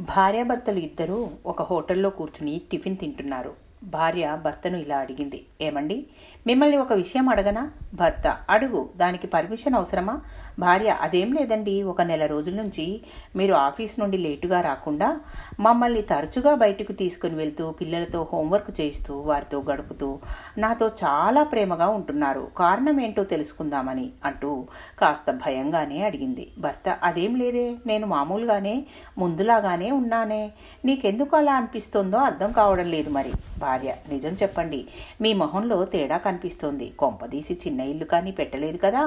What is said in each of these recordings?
భార్యాభర్తలు ఇద్దరూ ఒక హోటల్లో కూర్చుని టిఫిన్ తింటున్నారు. భార్య భర్తను ఇలా అడిగింది. ఏమండి? మిమ్మల్ని ఒక విషయం అడగనా? భర్త అడుగు. దానికి పర్మిషన్ అవసరమా? భార్య అదేం లేదండి. ఒక నెల రోజుల నుంచి మీరు ఆఫీస్ నుండి లేటుగా రాకుండా మమ్మల్ని తరచుగా బయటకు తీసుకుని వెళ్తూ పిల్లలతో హోంవర్క్ చేయిస్తూ వారితో గడుపుతూ నాతో చాలా ప్రేమగా ఉంటున్నారు. కారణం ఏంటో తెలుసుకుందామని అంటూ కాస్త భయంగానే అడిగింది. భర్త అదేం లేదే. నేను మామూలుగానే ముందులాగానే ఉన్నానే. నీకెందుకు అలా అనిపిస్తుందో అర్థం కావడం లేదు మరి. భార్య భార్య. నిజం చెప్పండి మీ మొహంలో తేడా కనిపిస్తోంది. కొంపదీసి చిన్న ఇల్లు కానీ పెట్టలేదు కదా.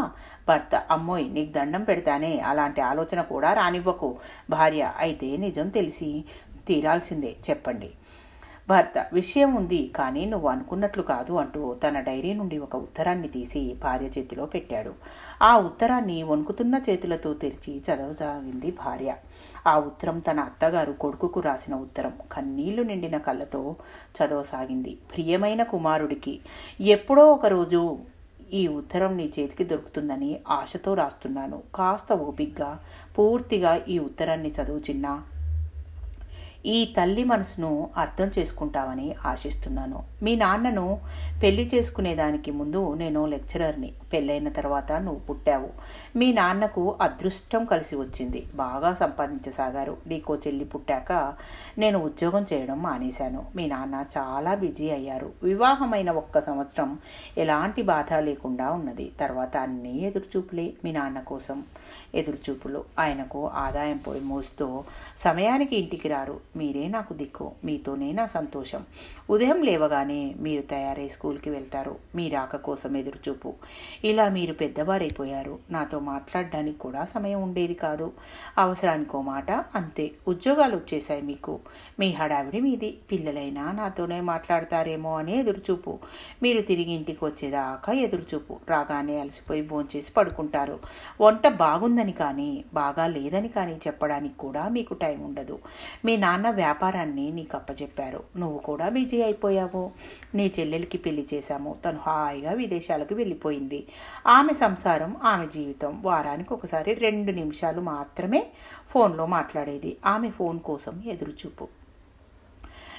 భర్త అమ్మోయ్ నీకు దండం పెడతానే అలాంటి ఆలోచన కూడా రానివ్వకు. భార్య అయితే నిజం తెలిసి తీరాల్సిందే చెప్పండి. భర్త విషయం ఉంది కానీ నువ్వు అనుకున్నట్లు కాదు అంటూ తన డైరీ నుండి ఒక ఉత్తరాన్ని తీసి భార్య చేతిలో పెట్టాడు. ఆ ఉత్తరాన్ని వణుకుతున్న చేతులతో తెరిచి చదవసాగింది భార్య. ఆ ఉత్తరం తన అత్తగారు కొడుకుకు రాసిన ఉత్తరం. కన్నీళ్ళు నిండిన కళ్ళతో చదవసాగింది. ప్రియమైన కుమారుడికి ఎప్పుడో ఒకరోజు ఈ ఉత్తరం నీ చేతికి దొరుకుతుందని ఆశతో రాస్తున్నాను. కాస్త ఓపిగ్గా పూర్తిగా ఈ ఉత్తరాన్ని చదువు చిన్నా ఈ తల్లి మనసును అర్థం చేసుకుంటావని ఆశిస్తున్నాను. మీ నాన్నను పెళ్ళి చేసుకునేదానికి ముందు నేను లెక్చరర్ని. పెళ్ళైన తర్వాత నువ్వు పుట్టావు. మీ నాన్నకు అదృష్టం కలిసి వచ్చింది. బాగా సంపాదించసాగారు. నీకో చెల్లి పుట్టాక నేను ఉద్యోగం చేయడం మానేశాను. మీ నాన్న చాలా బిజీ అయ్యారు. వివాహమైన ఒక్క సంవత్సరం ఎలాంటి బాధ లేకుండా ఉన్నది. తర్వాత అన్నీ ఎదురుచూపులే మీ నాన్న కోసం ఎదురుచూపులు. ఆయనకు ఆదాయం పోయి మోస్తూ సమయానికి ఇంటికి రారు. మీరే నాకు దిక్కు మీతోనే నా సంతోషం. ఉదయం లేవగానే మీరు తయారై స్కూల్కి వెళ్తారు. మీ రాక కోసం ఎదురుచూపు. ఇలా మీరు పెద్దవారైపోయారు. నాతో మాట్లాడడానికి కూడా సమయం ఉండేది కాదు. అవసరానికో మాట అంతే. ఉద్యోగాలు వచ్చేసాయి మీకు. మీ హడావిడి మీది. పిల్లలైనా నాతోనే మాట్లాడతారేమో అని ఎదురుచూపు. మీరు తిరిగి ఇంటికి వచ్చేదాకా ఎదురుచూపు. రాగానే అలసిపోయి భోంచేసి పడుకుంటారు. వంట బాగుందని కానీ బాగా లేదని కానీ చెప్పడానికి కూడా మీకు టైం ఉండదు. మీ నాన్న వ్యాపారాన్ని నీకు అప్పచెప్పారు నువ్వు కూడా బిజీ అయిపోయావు. నీ చెల్లెలికి పెళ్ళి చేశాము. తను హాయిగా విదేశాలకు వెళ్ళిపోయింది. ఆమె సంసారం ఆమె జీవితం వారానికి ఒకసారి రెండు నిమిషాలు మాత్రమే ఫోన్లో మాట్లాడేది. ఆమె ఫోన్ కోసం ఎదురుచూపు.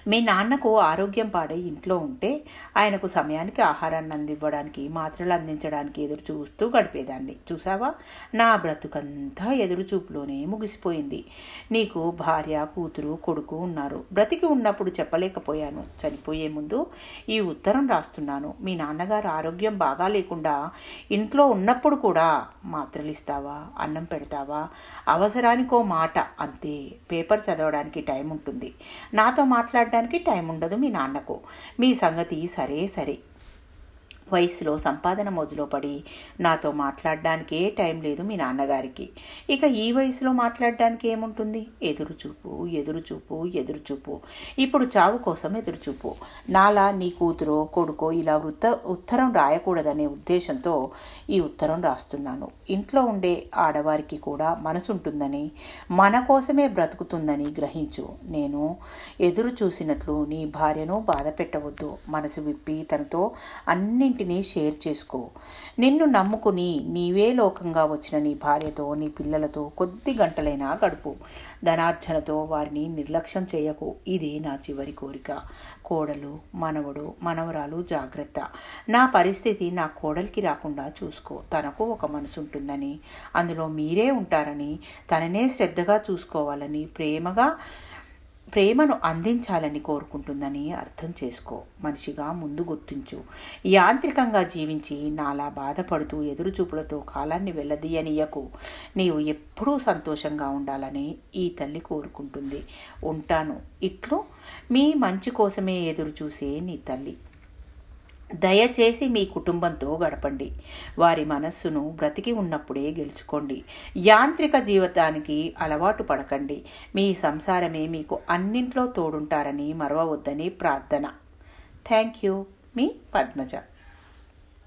మీ నాన్నకు ఆరోగ్యం పాడై ఇంట్లో ఉంటే ఆయనకు సమయానికి ఆహారాన్ని అందివ్వడానికి మాత్రలు అందించడానికి ఎదురు చూస్తూ గడిపేదాన్ని. చూసావా నా బ్రతుకంతా ఎదురు చూపులోనే ముగిసిపోయింది. నీకు భార్య కూతురు కొడుకు ఉన్నారు. బ్రతికి ఉన్నప్పుడు చెప్పలేకపోయాను. చనిపోయే ముందు ఈ ఉత్తరం రాస్తున్నాను. మీ నాన్నగారు ఆరోగ్యం బాగా లేకుండా ఇంట్లో ఉన్నప్పుడు కూడా మాత్రలు ఇస్తావా అన్నం పెడతావా? అవసరానికో మాట. అంతే. పేపర్ చదవడానికి టైం ఉంటుంది. నాతో మాట్లాడడానికి టైం ఉండదు మీ నాన్నకు. మీ సంగతి సరే సరే. వయసులో సంపాదన మోజులో పడి నాతో మాట్లాడడానికే టైం లేదు మీ నాన్నగారికి. ఇక ఈ వయసులో మాట్లాడడానికి ఏముంటుంది? ఎదురుచూపు ఎదురుచూపు ఎదురుచూపు. ఇప్పుడు చావు కోసం ఎదురుచూపు. నాలా నీ కూతురో కొడుకో ఇలా వృత్త ఉత్తరం రాయకూడదనే ఉద్దేశంతో ఈ ఉత్తరం రాస్తున్నాను. ఇంట్లో ఉండే ఆడవారికి కూడా మనసుంటుందని మన కోసమే బ్రతుకుతుందని గ్రహించు. నేను ఎదురు చూసినట్లు నీ భార్యను బాధ పెట్టవద్దు మనసు విప్పి తనతో అన్ని అన్నింటినీ షేర్ చేసుకో. నిన్ను నమ్ముకుని నీవే లోకంగా వచ్చిన నీ భార్యతో నీ పిల్లలతో కొద్ది గంటలైనా గడుపు. ధనార్జనతో వారిని నిర్లక్ష్యం చేయకు. ఇది నా చివరి కోరిక. కోడలు మనవడు మనవరాలు జాగ్రత్త. నా పరిస్థితి నా కోడలికి రాకుండా చూసుకో. తనకు ఒక మనసు ఉంటుందని అందులో మీరే ఉంటారని తననే శ్రద్ధగా చూసుకోవాలని ప్రేమగా ప్రేమను అందించాలని కోరుకుంటుందని అర్థం చేసుకో. మనిషిగా ముందు గుర్తించు. యాంత్రికంగా జీవించి నాలా బాధపడుతూ ఎదురుచూపులతో కాలాన్ని వెళ్ళదీయనీయకు నీవు ఎప్పుడూ సంతోషంగా ఉండాలని ఈ తల్లి కోరుకుంటుంది. ఉంటాను. ఇట్లు మీ మంచి కోసమే ఎదురు చూసే నీ తల్లి. దయచేసి మీ కుటుంబంతో గడపండి. వారి మనస్సును బ్రతికి ఉన్నప్పుడే గెలుచుకోండి. యాంత్రిక జీవితానికి అలవాటు పడకండి. మీ సంసారమే మీకు అన్నింట్లో తోడుంటారని మరవవద్దని ప్రార్థన. Thank you. మీ పద్మజ.